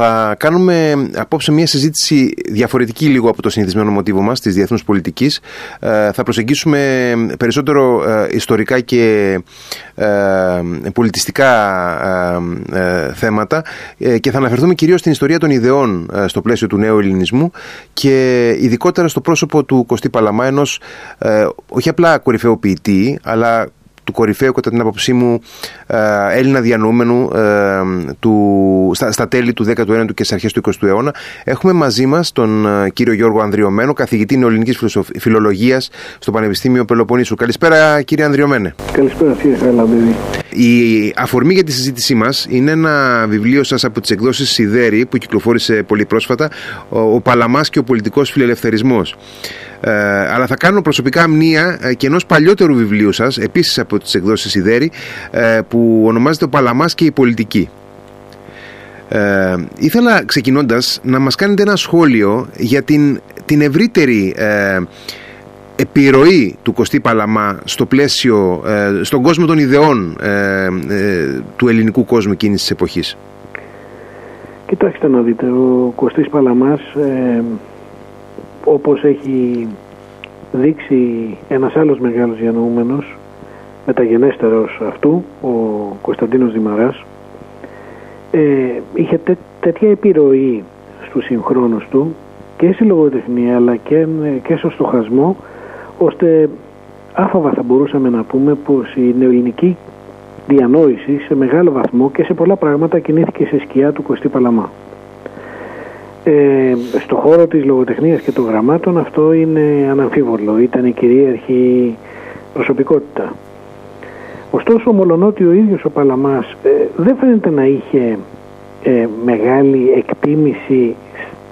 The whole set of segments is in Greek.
Θα κάνουμε απόψε μια συζήτηση διαφορετική λίγο από το συνηθισμένο μοτίβο μας της διεθνούς πολιτικής. Ε, θα προσεγγίσουμε περισσότερο ε, ιστορικά και ε, πολιτιστικά θέματα και θα αναφερθούμε κυρίως στην ιστορία των ιδεών στο πλαίσιο του νέου ελληνισμού και ειδικότερα στο πρόσωπο του Κωστή Παλαμά ενός όχι απλά κορυφαίου ποιητή αλλά του κορυφαίου κατά την άποψή μου ε, Έλληνα διανοούμενου ε, του, στα, στα τέλη του 19ου και στις αρχές του 20ου αιώνα. Έχουμε μαζί μας τον ε, κύριο Γιώργο Ανδριωμένο, καθηγητή νεοελληνικής φιλολογίας στο Πανεπιστήμιο Πελοποννήσου. Καλησπέρα κύριε Ανδριωμένε. Καλησπέρα κύριε Χαλαμπίδη. Η αφορμή για τη συζήτησή μας είναι ένα βιβλίο σας από τις εκδόσεις Σιδέρη που κυκλοφόρησε πολύ πρόσφατα, Ο, ο Παλαμάς και ο πολιτικός φιλελευθερισμός. Ε, αλλά θα κάνω προσωπικά μνήα ε, και ενός παλιότερου βιβλίου σας, επίσης από τις εκδόσεις Σιδέρη, ε, που ονομάζεται Ο Παλαμάς και η Πολιτική. Ε, ήθελα ξεκινώντας να μας κάνετε ένα σχόλιο για την, την ευρύτερη ε, επιρροή του Κωστή Παλαμά στο πλαίσιο, ε, στον κόσμο των ιδεών του ελληνικού κόσμου εκείνης της εποχής. Κοιτάξτε να δείτε, ο Κωστής Παλαμάς όπως έχει δείξει ένας άλλος μεγάλος διανοούμενος μεταγενέστερος αυτού, ο Κωνσταντίνος Δημαράς ε, είχε τέτοια επιρροή στους συγχρόνους του και στη λογοτεχνία αλλά και, και στο στοχασμό ώστε άφαβα θα μπορούσαμε να πούμε πως η νεοελληνική διανόηση σε μεγάλο βαθμό και σε πολλά πράγματα κινήθηκε σε σκιά του Κωστή Παλαμά. Ε, στο χώρο της λογοτεχνίας και των γραμμάτων αυτό είναι αναμφίβολο, ήταν η κυρίαρχη προσωπικότητα. Ωστόσο, μολονότι ο ίδιος ο Παλαμάς ε, δεν φαίνεται να είχε ε, μεγάλη εκτίμηση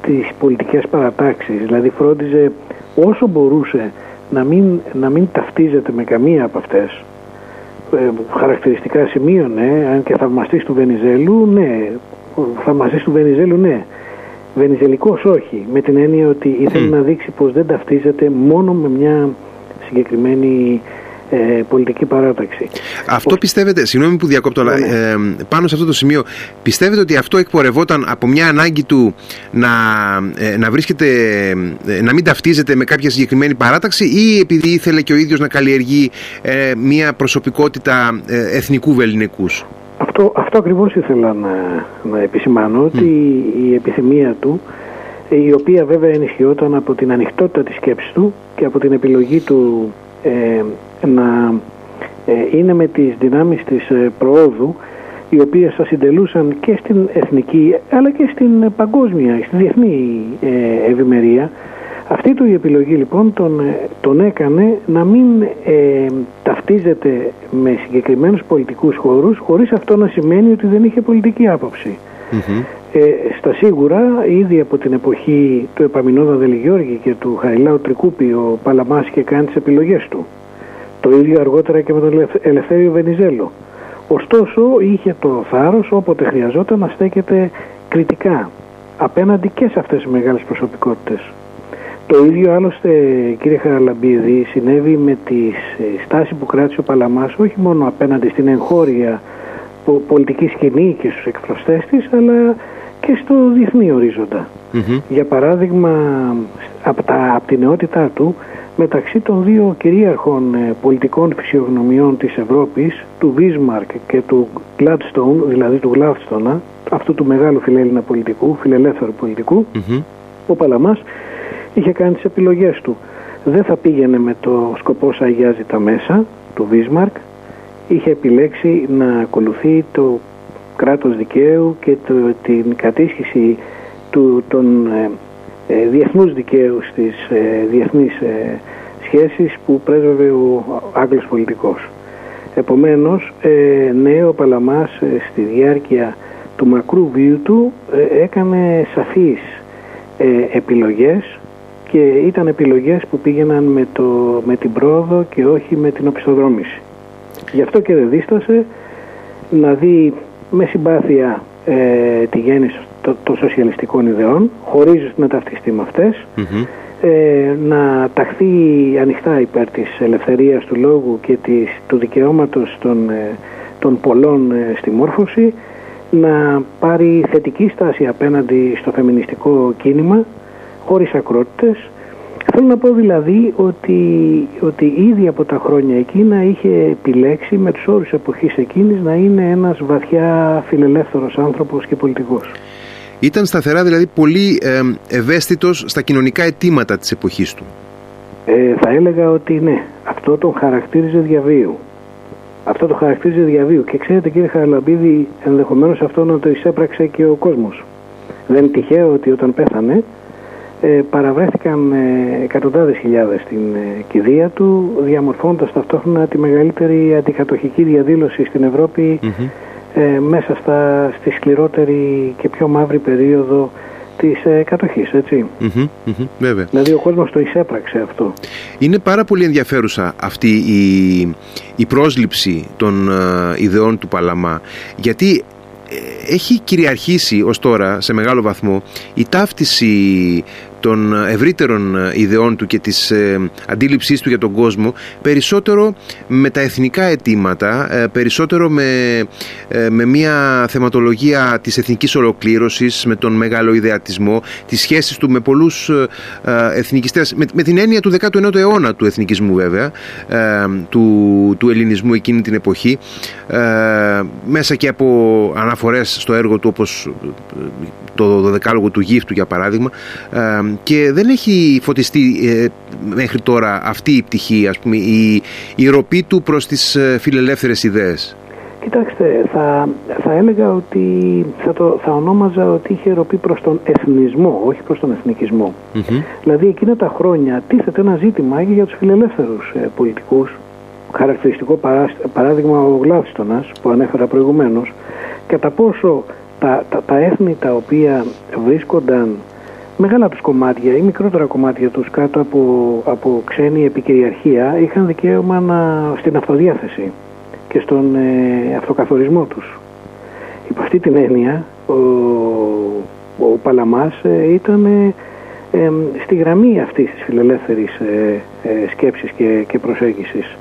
στις πολιτικές παρατάξεις, δηλαδή φρόντιζε όσο μπορούσε να μην, να μην ταυτίζεται με καμία από αυτές. Ε, χαρακτηριστικά σημείων, ναι, αν και θαυμαστής του Βενιζέλου, ναι, θαυμαστής του Βενιζέλου, ναι, Βενιζελικός όχι, με την έννοια ότι ήθελε να δείξει πως δεν ταυτίζεται μόνο με μια συγκεκριμένη ε, πολιτική παράταξη. Αυτό πιστεύετε, συγγνώμη που διακόπτω, αλλά ναι, ναι. ε, πάνω σε αυτό το σημείο, πιστεύετε ότι αυτό εκπορευόταν από μια ανάγκη του να, ε, να βρίσκεται, ε, να μην ταυτίζεται με κάποια συγκεκριμένη παράταξη ή επειδή ήθελε και ο ίδιος να καλλιεργεί μια προσωπικότητα εθνικού βεληνικούς; Αυτό, αυτό ακριβώς ήθελα να, να επισημάνω, ότι η επιθυμία του, η οποία βέβαια ενισχυόταν από την ανοιχτότητα της σκέψης του και από την επιλογή του ε, να ε, είναι με τις δυνάμεις της ε, προόδου, οι οποίες θα συντελούσαν και στην εθνική αλλά και στην παγκόσμια, στη διεθνή ευημερία, αυτή του η επιλογή λοιπόν τον, τον έκανε να μην ε, ταυτίζεται με συγκεκριμένους πολιτικούς χώρους χωρίς αυτό να σημαίνει ότι δεν είχε πολιτική Ε, στα σίγουρα ήδη από την εποχή του Επαμινόδα Δελιγιώργη και του Χαριλάου Τρικούπη ο Παλαμάς είχε κάνει τις επιλογές του. Το ίδιο αργότερα και με τον Ελευθέριο Βενιζέλο. Ωστόσο είχε το θάρρος όποτε χρειαζόταν να στέκεται κριτικά απέναντι και σε αυτές τις μεγάλες προσωπικότητες. Το ίδιο άλλωστε κύριε Χαραλαμπίδη συνέβη με τη ε, στάση που κράτησε ο Παλαμάς όχι μόνο απέναντι στην εγχώρια πολιτική σκηνή και στους εκφραστές της αλλά και στο διεθνή Για παράδειγμα από, τα, από την νεότητά του μεταξύ των δύο κυρίαρχων ε, πολιτικών φυσιογνωμιών της Ευρώπης του Βίσμαρκ και του Gladstone, δηλαδή του Γλάφστονα αυτού του μεγάλου φιλέλληνα πολιτικού, φιλελεύθερου ο Παλαμάς είχε κάνει τις επιλογές του. Δεν θα πήγαινε με το σκοπό αγιάζει τα μέσα του Βίσμαρκ. Είχε επιλέξει να ακολουθεί το κράτος δικαίου και το, την κατήσχηση του, των ε, ε, διεθνούς δικαίου στις ε, διεθνείς ε, σχέσεις που πρέσβευε ο Άγγλος πολιτικός. Επομένως, ε, ναι, ο Παλαμάς στη διάρκεια του μακρού βίου του έκανε σαφείς επιλογές και ήταν επιλογές που πήγαιναν με, το, με την πρόοδο και όχι με την οπισθοδρόμηση. Γι' αυτό και δεν δίστασε να δει με συμπάθεια ε, τη γέννηση των σοσιαλιστικών ιδεών, χωρίς να ταυτιστεί με αυτες ε, να ταχθεί ανοιχτά υπέρ της ελευθερίας του λόγου και της, του δικαιώματος των, ε, των πολλών στη μόρφωση να πάρει θετική στάση απέναντι στο φεμινιστικό κίνημα χωρίς ακρότητες Θέλω να πω δηλαδή ότι, ότι ήδη από τα χρόνια εκείνα είχε επιλέξει με τους όρους εποχής εκείνης να είναι ένας βαθιά φιλελεύθερος άνθρωπος και πολιτικός. Ήταν σταθερά δηλαδή πολύ ε, ευαίσθητος στα κοινωνικά αιτήματα της εποχής του. Ε, θα έλεγα ότι ναι, αυτό τον χαρακτήριζε διαβίου. Αυτό το χαρακτήριζε διαβίου. Και ξέρετε κύριε Χαραλαμπίδη, ενδεχομένως αυτό να το εισέπραξε και ο κόσμος. Δεν είναι τυχαίο ότι όταν πέθανε, ε, παραβρέθηκαν ε, εκατοντάδες χιλιάδες στην ε, κηδεία του διαμορφώνοντας ταυτόχρονα τη μεγαλύτερη αντικατοχική διαδήλωση στην ευρωπη ε, μέσα στα, στη σκληρότερη και πιο μαύρη περίοδο της ε, κατοχής, έτσι. βέβαια. Δηλαδή ο κόσμος το εισέπραξε αυτό. Είναι πάρα πολύ ενδιαφέρουσα αυτή η, η πρόσληψη των ιδεών του Παλαμά γιατί έχει κυριαρχήσει ως τώρα σε μεγάλο βαθμό η ταύτιση των ευρύτερων ιδεών του και της ε, αντίληψής του για τον κόσμο περισσότερο με τα εθνικά αιτήματα, ε, περισσότερο με, ε, με μια θεματολογία της εθνικής ολοκλήρωσης, με τον μεγάλο ιδεατισμό, τις σχέσεις του με πολλούς εθνικιστές, με, με την έννοια του 19ου αιώνα του εθνικισμού βέβαια, του, του ελληνισμού εκείνη την εποχή, μέσα και από αναφορές στο έργο του όπως το δεκάλογο του γύφτου για παράδειγμα και δεν έχει φωτιστεί ε, μέχρι τώρα αυτή η πτυχή, ας πούμε, η, η ροπή του προς τις ε, φιλελεύθερες ιδέες. Κοιτάξτε, θα, θα έλεγα ότι θα, το, θα ονόμαζα ότι είχε ροπή προς τον εθνισμό, όχι προς τον εθνικισμό. Δηλαδή εκείνα τα χρόνια τίθεται ένα ζήτημα και για τους φιλελεύθερους ε, πολιτικούς. Χαρακτηριστικό παράδειγμα ο Γλάδστονας που ανέφερα προηγουμένως, κατά πόσο τα, τα, τα έθνη τα οποία βρίσκονταν μεγάλα τους κομμάτια ή μικρότερα κομμάτια τους κάτω από, από ξένη επικυριαρχία είχαν δικαίωμα να, στην αυτοδιάθεση και στον ε, αυτοκαθορισμό τους. Υπό αυτή την έννοια ο, ο Παλαμάς ε, ήταν ε, στη γραμμή αυτής της φιλελεύθερης ε, σκέψης και, και προσέγγισης.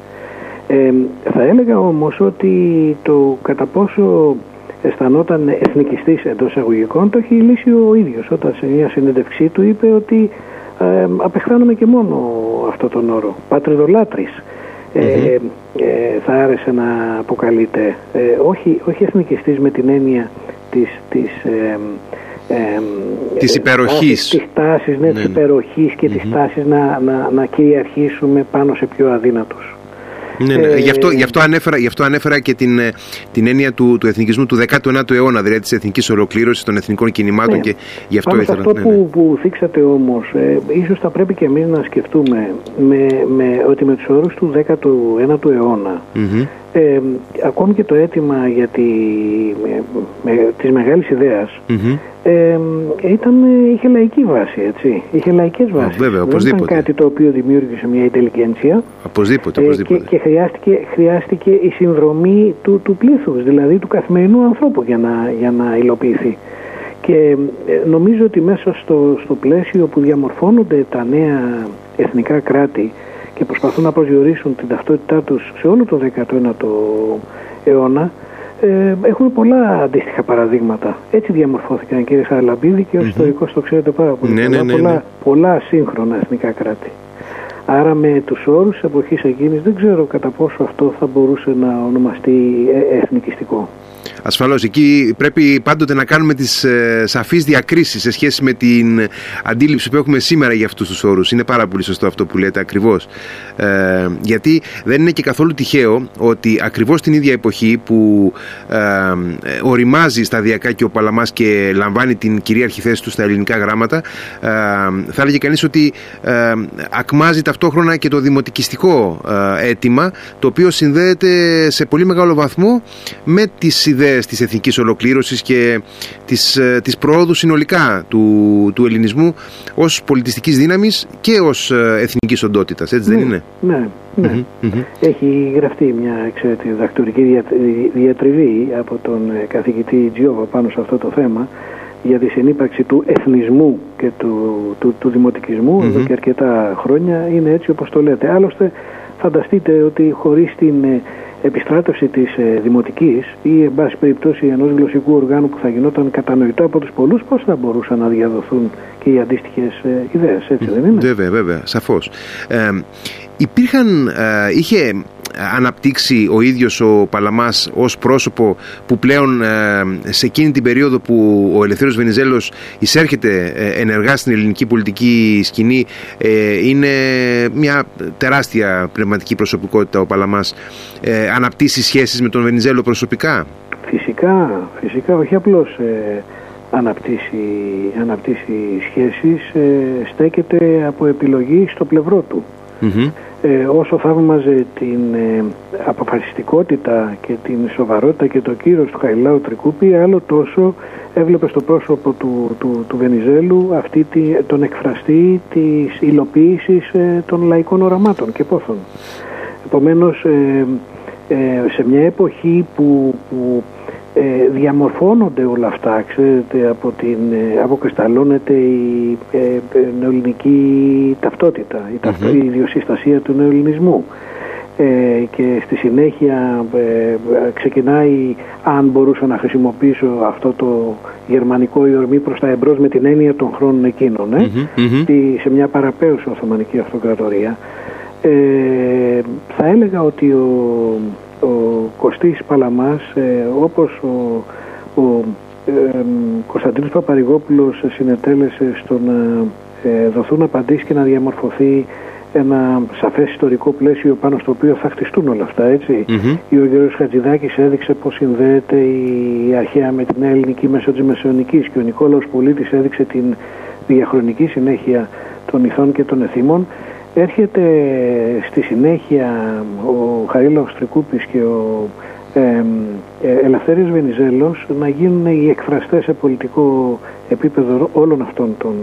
θα έλεγα όμως ότι το κατά πόσο αισθανόταν εθνικιστής εντός εισαγωγικών το έχει λύσει ο ίδιος. Όταν σε μια συνέντευξή του είπε ότι ε, απεχθάνομαι και μόνο αυτό τον όρο πατριδολάτρης. Ε, ε, θα άρεσε να αποκαλείται ε, όχι, όχι εθνικιστής με την έννοια της, της ε, ε, της υπεροχής. της τάσης, ναι, ναι, της ναι. υπεροχής και mm-hmm. της τάσης να, να, να κυριαρχήσουμε πάνω σε πιο αδύνατους ναι, ναι. Ε, γι, αυτό, γι, αυτό ανέφερα, γι' αυτό ανέφερα και την, ε, την έννοια του, του εθνικισμού του 19ου αιώνα, δηλαδή της εθνικής ολοκλήρωσης των εθνικών κινημάτων ναι. και γι' αυτό ήθελα. Αυτό ναι, που, ναι. που θίξατε όμως, ε, ίσως θα πρέπει και εμείς να σκεφτούμε με, με, ότι με τους όρους του 19ου αιώνα mm-hmm. Ε, ακόμη και το αίτημα για τη, με, με, της μεγάλης ε, ήταν, είχε λαϊκή βάση, έτσι. Είχε λαϊκές βάσεις. Βέβαια, Δεν ήταν κάτι το οποίο δημιούργησε μια ιτελικένσια. Οπωσδήποτε, οπωσδήποτε. και, και χρειάστηκε, χρειάστηκε η συνδρομή του, του πλήθους, δηλαδή του καθημερινού ανθρώπου για να, για να υλοποιηθεί. Και ε, νομίζω ότι μέσα στο, στο πλαίσιο που διαμορφώνονται τα νέα εθνικά κράτη και προσπαθούν να προσδιορίσουν την ταυτότητά τους σε όλο το 19ο αιώνα, ε, έχουμε πολλά αντίστοιχα παραδείγματα. Έτσι διαμορφώθηκαν κύριε Χαραλαμπίδη και ως ιστορικό το ξέρετε πάρα πολύ. Ναι, ναι, ναι, πολλά, ναι. πολλά σύγχρονα εθνικά κράτη. Άρα με τους όρους της εποχής εκείνης δεν ξέρω κατά πόσο αυτό θα μπορούσε να ονομαστεί ε, εθνικιστικό. Ασφαλώς, εκεί πρέπει πάντοτε να κάνουμε τις ε, σαφείς διακρίσεις σε σχέση με την αντίληψη που έχουμε σήμερα για αυτούς τους όρους. Είναι πάρα πολύ σωστό αυτό που λέτε ακριβώς. Ε, γιατί δεν είναι και καθόλου τυχαίο ότι ακριβώς την ίδια εποχή που ε, οριμάζει σταδιακά και ο Παλαμάς και λαμβάνει την κυρίαρχη θέση του στα ελληνικά γράμματα ε, θα έλεγε κανείς ότι ε, ακμάζει ταυτόχρονα και το δημοτικιστικό ε, αίτημα το οποίο συνδέεται σε πολύ μεγάλο βαθμό με τις ιδέες ιδέες της εθνικής ολοκλήρωσης και της, ε, της προόδου συνολικά του, του ελληνισμού ως πολιτιστικής δύναμης και ως ε, εθνικής οντότητας, έτσι δεν ναι, είναι; Ναι, ναι. Έχει γραφτεί μια εξαιρετική διδακτορική διατριβή από τον ε, καθηγητή Τζιόβα πάνω σε αυτό το θέμα για τη συνύπαρξη του εθνισμού και του, του, του δημοτικισμού εδώ και αρκετά χρόνια είναι έτσι όπως το λέτε. Άλλωστε φανταστείτε ότι χωρίς την επιστράτευση της ε, δημοτικής ή εν πάση περιπτώσει ενός γλωσσικού οργάνου που θα γινόταν κατανοητό από τους πολλούς πώς θα μπορούσαν να διαδοθούν και οι αντίστοιχες ε, ιδέες, έτσι δεν είναι; Βέβαια, βέβαια, σαφώς. Ε, υπήρχαν, ε, είχε αναπτύξει ο ίδιος ο Παλαμάς ως πρόσωπο που πλέον ε, σε εκείνη την περίοδο που ο Ελευθέριος Βενιζέλος εισέρχεται ε, ενεργά στην ελληνική πολιτική σκηνή ε, είναι μια τεράστια πνευματική προσωπικότητα ο Παλαμάς. Αναπτύσσει σχέσεις με τον Βενιζέλο προσωπικά; Φυσικά, φυσικά όχι απλώς αναπτύσσει, αναπτύσσει σχέσεις στέκεται από επιλογή στο πλευρό του ε, όσο θαύμαζε την ε, αποφασιστικότητα και την σοβαρότητα και το κύρος του Χαϊλάου Τρικούπη άλλο τόσο έβλεπε στο πρόσωπο του, του, του Βενιζέλου αυτή τη, τον εκφραστή της υλοποίησης ε, των λαϊκών οραμάτων και πόθων. Επομένως ε, σε μια εποχή που, που ε, διαμορφώνονται όλα αυτά, ξέρετε, από την, ε, αποκρισταλώνεται η ε, ε, νεοελληνική ταυτότητα, η, ταυτο, η ιδιοσυστασία του νεοελληνισμού. Ε, και στη συνέχεια ξεκινάει, αν μπορούσα να χρησιμοποιήσω αυτό το γερμανικό ιορμή προς τα εμπρός με την έννοια των χρόνων εκείνων, ε, σε μια παραπέουσα Οθωμανική Αυτοκρατορία, θα έλεγα ότι ο, ο Κωστής Παλαμάς ε, όπως ο, ο ε, Κωνσταντίνος Παπαρηγόπουλος συνετέλεσε στο να ε, δοθούν απαντήσεις και να διαμορφωθεί ένα σαφές ιστορικό πλαίσιο πάνω στο οποίο θα χτιστούν όλα αυτά, έτσι. Mm-hmm. Ο κ. Χατζηδάκης έδειξε πως συνδέεται η αρχαία με την ελληνική μέσω της Μεσαιωνικής και ο Νικόλαος Πολίτης έδειξε την διαχρονική συνέχεια των ηθών και των εθήμων. Έρχεται στη συνέχεια ο Χαρίλαος Τρικούπης και ο ε, Ελευθέριος Βενιζέλος να γίνουν οι εκφραστές σε πολιτικό επίπεδο όλων αυτών των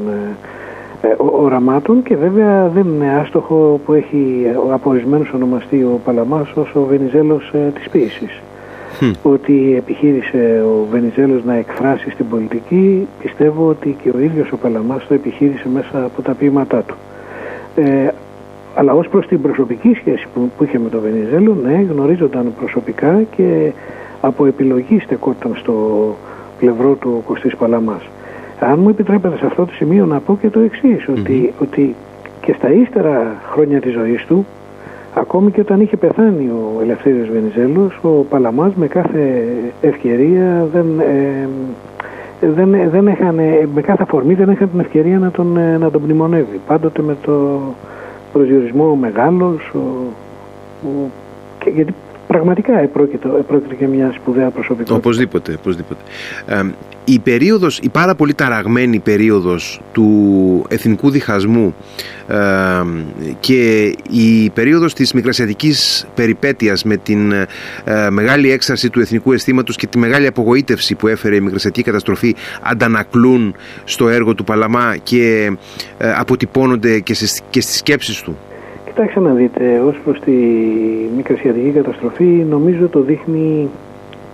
ε, ε οραμάτων και βέβαια δεν είναι άστοχο που έχει από ορισμένους ονομαστεί ο Παλαμάς ως ο Βενιζέλος ε, της ποίησης. Ότι επιχείρησε ο Βενιζέλος να εκφράσει στην πολιτική πιστεύω ότι και ο ίδιος ο Παλαμάς το επιχείρησε μέσα από τα ποίηματά του. Ε, αλλά ως προς την προσωπική σχέση που, που είχε με τον Βενιζέλο, ναι, γνωρίζονταν προσωπικά και από επιλογή στεκόταν στο πλευρό του Κωστής Παλαμάς. Αν μου επιτρέπετε σε αυτό το σημείο να πω και το εξής ότι, ότι και στα ύστερα χρόνια της ζωής του, ακόμη και όταν είχε πεθάνει ο Ελευθέριος Βενιζέλος, ο Παλαμάς με κάθε ευκαιρία δεν, ε, δεν, δεν είχαν, με κάθε αφορμή δεν είχαν την ευκαιρία να τον, ε, να τον μνημονεύει. Πάντοτε με το προσδιορισμό ο μεγάλος, ο, ο, και, γιατί πραγματικά επρόκειτο, επρόκειτο για μια σπουδαία προσωπικότητα. Οπωσδήποτε, οπωσδήποτε. Ε, η περίοδος, η πάρα πολύ ταραγμένη περίοδος του εθνικού διχασμού ε, και η περίοδος της μικρασιατικής περιπέτειας με την ε, μεγάλη έξαρση του εθνικού αισθήματος και τη μεγάλη απογοήτευση που έφερε η μικρασιατική καταστροφή αντανακλούν στο έργο του Παλαμά και ε, αποτυπώνονται και, σε, και στις σκέψεις του. Κοιτάξτε να δείτε, ως προς τη μικρασιατική καταστροφή νομίζω το δείχνει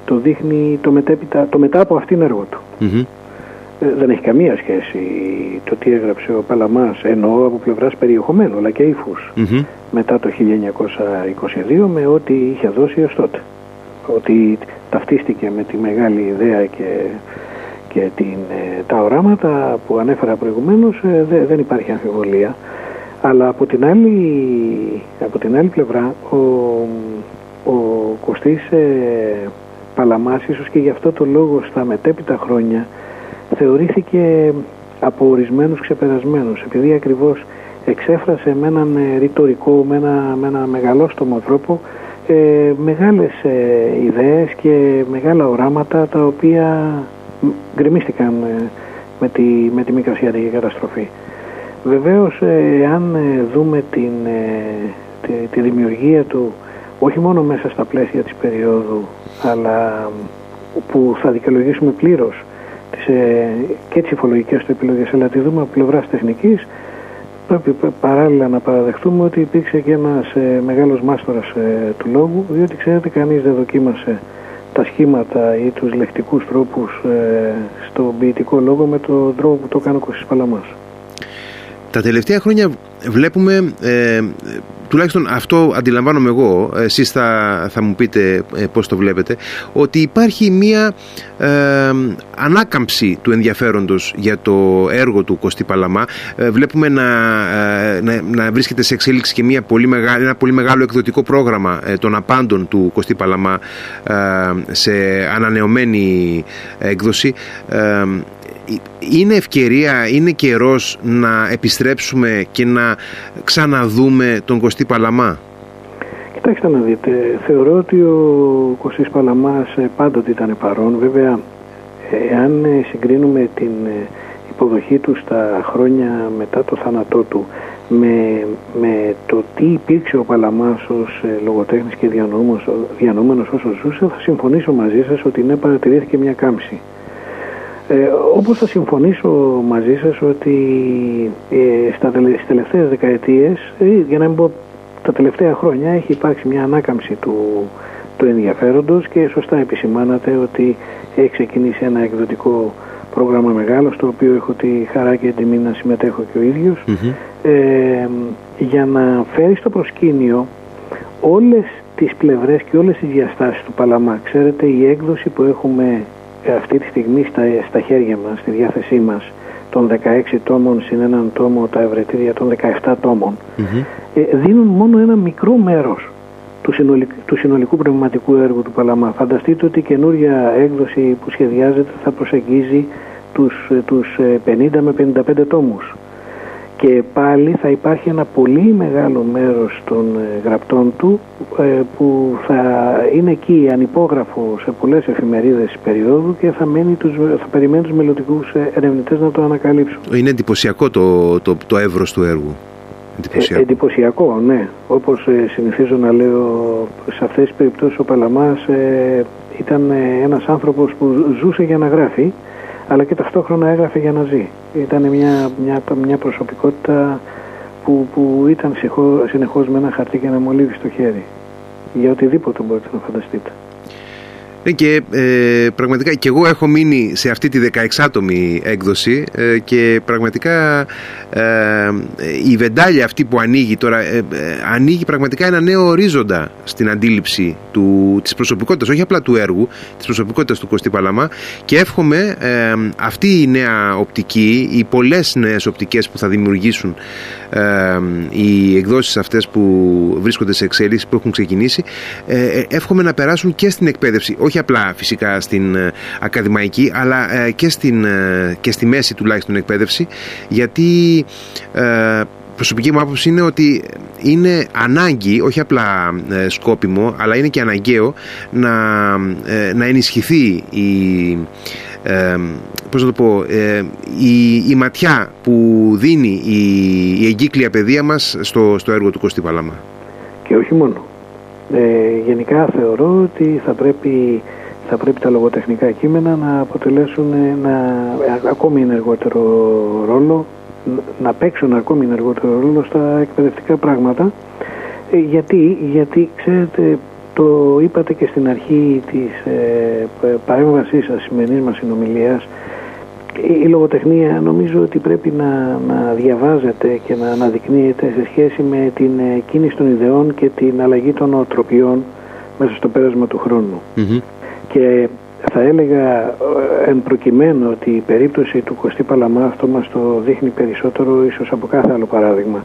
το δείχνει το, μετέπειτα, το μετά από αυτήν έργο του. Ε, δεν έχει καμία σχέση το τι έγραψε ο Παλαμάς εννοώ από πλευράς περιεχομένου αλλά και ύφους μετά το 1922 με ό,τι είχε δώσει ως τότε. Ότι ταυτίστηκε με τη μεγάλη ιδέα και, και την, ε, τα οράματα που ανέφερα προηγουμένως ε, δεν υπάρχει αμφιβολία. Αλλά από την άλλη, από την άλλη πλευρά ο, ο Κωστής Παλαμάς ίσως και γι' αυτό το λόγο στα μετέπειτα χρόνια θεωρήθηκε από ορισμένους ξεπερασμένους επειδή ακριβώς εξέφρασε με έναν ε, ρητορικό, με ένα, με ένα μεγαλόστομο τρόπο ε, μεγάλες ε, ιδέες και μεγάλα οράματα τα οποία γκρεμίστηκαν ε, με, τη, με τη μικρασιατική καταστροφή. Βεβαίως αν δούμε την, τη, τη δημιουργία του όχι μόνο μέσα στα πλαίσια της περίοδου αλλά που θα δικαιολογήσουμε πλήρως τις, ε, και τις υφολογικές του επιλογές αλλά τη δούμε από πλευράς τεχνικής πρέπει παράλληλα να παραδεχτούμε ότι υπήρξε και ένας ε, μεγάλος μάστορας ε, του λόγου διότι ξέρετε κανείς δεν δοκίμασε τα σχήματα ή τους λεκτικούς τρόπους ε, στο ποιητικό λόγο με τον τρόπο που το κάνει ο Κωστής Παλαμάς. Τα τελευταία χρόνια βλέπουμε, ε, τουλάχιστον αυτό αντιλαμβάνομαι εγώ, εσείς θα, θα μου πείτε ε, πώς το βλέπετε, ότι υπάρχει μία ε, ανάκαμψη του ενδιαφέροντος για το έργο του Κωστή Παλαμά. Ε, βλέπουμε να, να, να, βρίσκεται σε εξέλιξη και μία πολύ μεγάλη, ένα πολύ μεγάλο εκδοτικό πρόγραμμα των απάντων του Κωστή Παλαμά σε ανανεωμένη έκδοση είναι ευκαιρία, είναι καιρός να επιστρέψουμε και να ξαναδούμε τον Κωστή Παλαμά; Κοιτάξτε να δείτε, θεωρώ ότι ο Κωστής Παλαμάς ε, πάντοτε ήταν παρόν. Βέβαια, εάν ε, συγκρίνουμε την ε, υποδοχή του στα χρόνια μετά το θάνατό του με, με το τι υπήρξε ο Παλαμάς ως λογοτέχνης και διανόμενος όσο ζούσε, θα συμφωνήσω μαζί σας ότι ναι παρατηρήθηκε μια κάμψη. Ε, όπως θα συμφωνήσω μαζί σας ότι ε, στα, στις τελευταίες δεκαετίες, ε, για να μην πω τα τελευταία χρόνια, έχει υπάρξει μια ανάκαμψη του, του ενδιαφέροντος και σωστά επισημάνατε ότι έχει ξεκινήσει ένα εκδοτικό πρόγραμμα μεγάλο στο οποίο έχω τη χαρά και τιμή να συμμετέχω και ο ίδιος ε, για να φέρει στο προσκήνιο όλες τις πλευρές και όλες τις διαστάσεις του Παλαμά. Ξέρετε η έκδοση που έχουμε αυτή τη στιγμή στα, στα χέρια μας, στη διάθεσή μας των 16 τόμων συν έναν τόμο τα ευρετήρια των 17 τομων ε, δίνουν μόνο ένα μικρό μέρος του, συνολικού, του συνολικού πνευματικού έργου του Παλαμά. Φανταστείτε ότι η καινούρια έκδοση που σχεδιάζεται θα προσεγγίζει τους, τους 50 ε, με 55 τόμους και πάλι θα υπάρχει ένα πολύ μεγάλο μέρος των ε, γραπτών του ε, που θα είναι εκεί ανυπόγραφο σε πολλές εφημερίδες περίοδου και θα, μένει τους, θα περιμένει τους μελλοντικούς ε, ερευνητές να το ανακαλύψουν. Είναι εντυπωσιακό το, το, το εύρος του έργου. Εντυπωσιακό. Ε, εντυπωσιακό, ναι. Όπως ε, συνηθίζω να λέω σε αυτές τις περιπτώσεις ο Παλαμάς ε, ήταν ένας άνθρωπος που ζούσε για να γράφει αλλά και ταυτόχρονα έγραφε για να ζει. Ήταν μια, μια, μια προσωπικότητα που, που ήταν συνεχώς με ένα χαρτί και ένα μολύβι στο χέρι. Για οτιδήποτε μπορείτε να φανταστείτε. Ναι, και ε, πραγματικά και εγώ έχω μείνει σε αυτή τη 16άτομη έκδοση ε, και πραγματικά ε, η βεντάλια αυτή που ανοίγει τώρα ε, ανοίγει πραγματικά ένα νέο ορίζοντα στην αντίληψη του, της προσωπικότητας, όχι απλά του έργου, της προσωπικότητας του Κωστή Παλαμά. Και εύχομαι αυτή η νέα οπτική, οι πολλές νέες οπτικές που θα δημιουργήσουν οι εκδόσεις αυτές που βρίσκονται σε εξέλιξη, που έχουν ξεκινήσει, εύχομαι να περάσουν και στην εκπαίδευση, όχι απλά φυσικά στην ε, ακαδημαϊκή αλλά ε, και, στην, ε, και στη μέση τουλάχιστον εκπαίδευση γιατί προσωπική μου άποψη είναι ότι είναι ανάγκη, όχι απλά σκόπιμο, αλλά είναι και αναγκαίο να, να ενισχυθεί η, ε, πώς να το πω, η, η ματιά που δίνει η, η εγκύκλια παιδεία μας στο, στο έργο του Κωστή Παλάμα. Και όχι μόνο. Ε, γενικά θεωρώ ότι θα πρέπει, θα πρέπει τα λογοτεχνικά κείμενα να αποτελέσουν ένα ακόμη ενεργότερο ρόλο, να παίξουν ακόμη ενεργότερο ρόλο στα εκπαιδευτικά πράγματα. Ε, γιατί, γιατί ξέρετε, το είπατε και στην αρχή της ε, παρέμβασής σας, σημερινής μας συνομιλίας, η λογοτεχνία νομίζω ότι πρέπει να, να διαβάζεται και να αναδεικνύεται σε σχέση με την ε, κίνηση των ιδεών και την αλλαγή των οτροπιών μέσα στο πέρασμα του χρονου Και θα έλεγα ε, εν προκειμένου ότι η περίπτωση του Κωστή Παλαμά αυτό μας το δείχνει περισσότερο ίσως από κάθε άλλο παράδειγμα.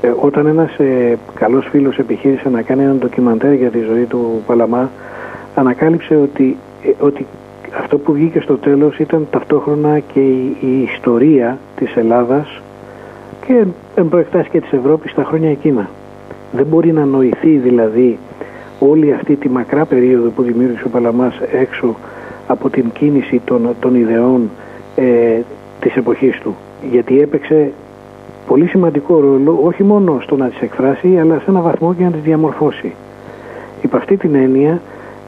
Ε, όταν ένας ε, καλός φίλος επιχείρησε να κάνει ένα ντοκιμαντέρ για τη ζωή του Παλαμά ανακάλυψε ότι, ότι αυτό που βγήκε στο τέλος ήταν ταυτόχρονα και η, ιστορία της Ελλάδας και εν προεκτάσει και της Ευρώπης στα χρόνια εκείνα. Δεν μπορεί να νοηθεί δηλαδή όλη αυτή τη μακρά περίοδο που δημιούργησε ο Παλαμάς έξω από την κίνηση των, των ιδεών ε, της εποχής του. Γιατί έπαιξε πολύ σημαντικό ρόλο όχι μόνο στο να τις εκφράσει αλλά σε ένα βαθμό και να τις διαμορφώσει. Υπ' αυτή την έννοια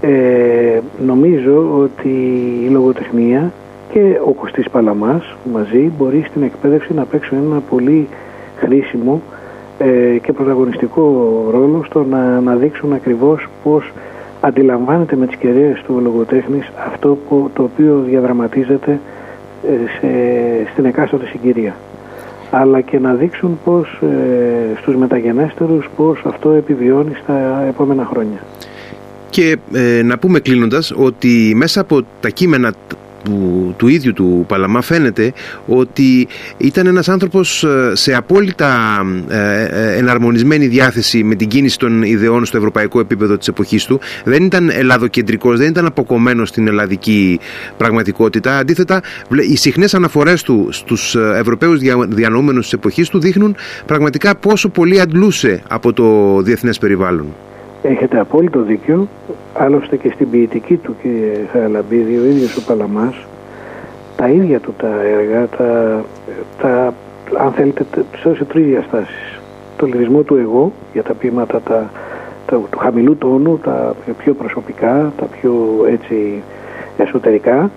ε, νομίζω ότι η λογοτεχνία και ο Κωστής Παλαμάς μαζί μπορεί στην εκπαίδευση να παίξουν ένα πολύ χρήσιμο ε, και πρωταγωνιστικό ρόλο στο να, να δείξουν ακριβώς πώς αντιλαμβάνεται με τις κεραίες του λογοτέχνης αυτό που, το οποίο διαδραματίζεται ε, σε, στην εκάστοτε συγκυρία. αλλά και να δείξουν πώς ε, στους μεταγενέστερους πώς αυτό επιβιώνει στα επόμενα χρόνια. Και ε, να πούμε κλείνοντας ότι μέσα από τα κείμενα του, του ίδιου του Παλαμά φαίνεται ότι ήταν ένας άνθρωπος ε, σε απόλυτα ε, ε, εναρμονισμένη διάθεση με την κίνηση των ιδεών στο ευρωπαϊκό επίπεδο της εποχής του. Δεν ήταν ελλαδοκεντρικός, δεν ήταν αποκομμένος στην ελλαδική πραγματικότητα. Αντίθετα, οι συχνές αναφορές του στους Ευρωπαίους διανοούμενους της εποχής του δείχνουν πραγματικά πόσο πολύ αντλούσε από το διεθνές περιβάλλον. Έχετε απόλυτο δίκιο. Άλλωστε και στην ποιητική του κύριε Χαραλαμπίδη, ο ίδιος ο Παλαμάς, τα ίδια του τα έργα, τα, τα, αν θέλετε, σε τρεις διαστάσεις. Το λυρισμό του εγώ για τα ποίηματα τα, τα, του χαμηλού τόνου, τα πιο προσωπικά, τα πιο έτσι εσωτερικά.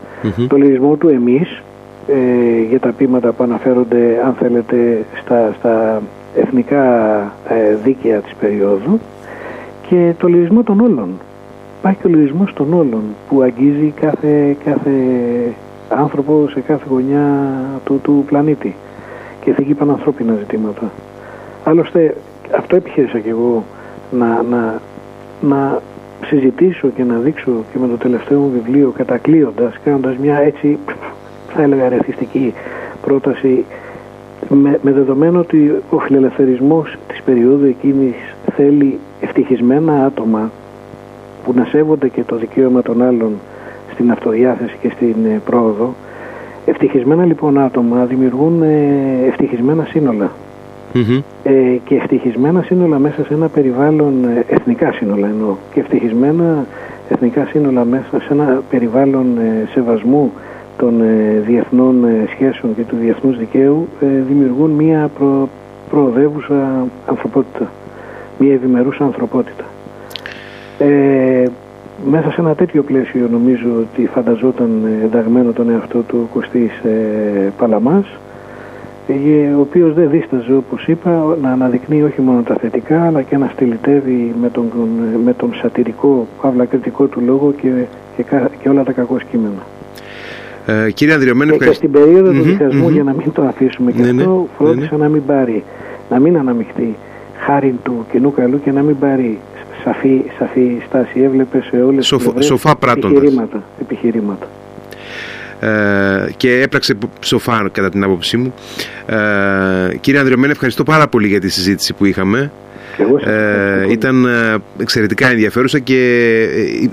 Το λυρισμό του εμείς ε, για τα ποίηματα που αναφέρονται, αν θέλετε, στα, στα εθνικά ε, δίκαια της περίοδου και το λυρισμό των όλων. Υπάρχει και ο λυρισμός των όλων που αγγίζει κάθε, κάθε άνθρωπο σε κάθε γωνιά του, του πλανήτη και θίγει πανανθρώπινα ζητήματα. Άλλωστε αυτό επιχείρησα και εγώ να, να, να συζητήσω και να δείξω και με το τελευταίο μου βιβλίο κατακλείοντας, κάνοντας μια έτσι θα έλεγα αρεθιστική πρόταση με, με δεδομένο ότι ο φιλελευθερισμός της περίοδου εκείνης θέλει ευτυχισμένα άτομα που να σέβονται και το δικαίωμα των άλλων στην αυτοδιάθεση και στην ε, πρόοδο ευτυχισμένα λοιπόν άτομα δημιουργούν ε, ευτυχισμένα ε, και ευτυχισμένα σύνολα μέσα σε ένα περιβάλλον εθνικά σύνολα εννοώ και ευτυχισμένα εθνικά σύνολα μέσα σε ένα περιβάλλον σεβασμού των διεθνών σχέσεων και του διεθνούς δικαίου δημιουργούν μία προ, προοδεύουσα ανθρωπότητα μια ευημερούσα ανθρωπότητα. Ε, μέσα σε ένα τέτοιο πλαίσιο νομίζω ότι φανταζόταν ενταγμένο τον εαυτό του Κωστής ε, Παλαμάς ε, ο οποίος δεν δίσταζε όπως είπα να αναδεικνύει όχι μόνο τα θετικά αλλά και να στυλιτεύει με τον, με τον σατυρικό παύλα κριτικό του λόγο και, και, και όλα τα κακό κείμενα. Ε, κύριε Ανδριωμένη, και, και στην περίοδο του διχασμού για να μην το αφήσουμε και ναι, ναι. αυτό ναι, φρόντισε να μην πάρει, να μην αναμειχθεί χάρη του κοινού καλού και να μην πάρει σαφή, σαφή στάση. Έβλεπε σε όλες Σοφ, τις σοφά επιχειρήματα. επιχειρήματα. Ε, και έπραξε σοφά κατά την άποψή μου. Ε, κύριε Ανδριωμένη, ευχαριστώ πάρα πολύ για τη συζήτηση που είχαμε. Ε, ήταν ε, εξαιρετικά ενδιαφέρουσα και ε,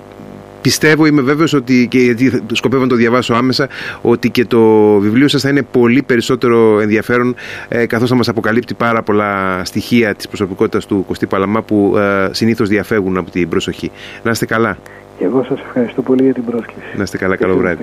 πιστεύω, είμαι βέβαιος ότι και γιατί σκοπεύω να το διαβάσω άμεσα, ότι και το βιβλίο σας θα είναι πολύ περισσότερο ενδιαφέρον ε, καθώς θα μας αποκαλύπτει πάρα πολλά στοιχεία της προσωπικότητας του Κωστή Παλαμά που ε, συνήθως διαφεύγουν από την προσοχή. Να είστε καλά. Και εγώ σας ευχαριστώ πολύ για την πρόσκληση. Να είστε καλά, καλό βράδυ.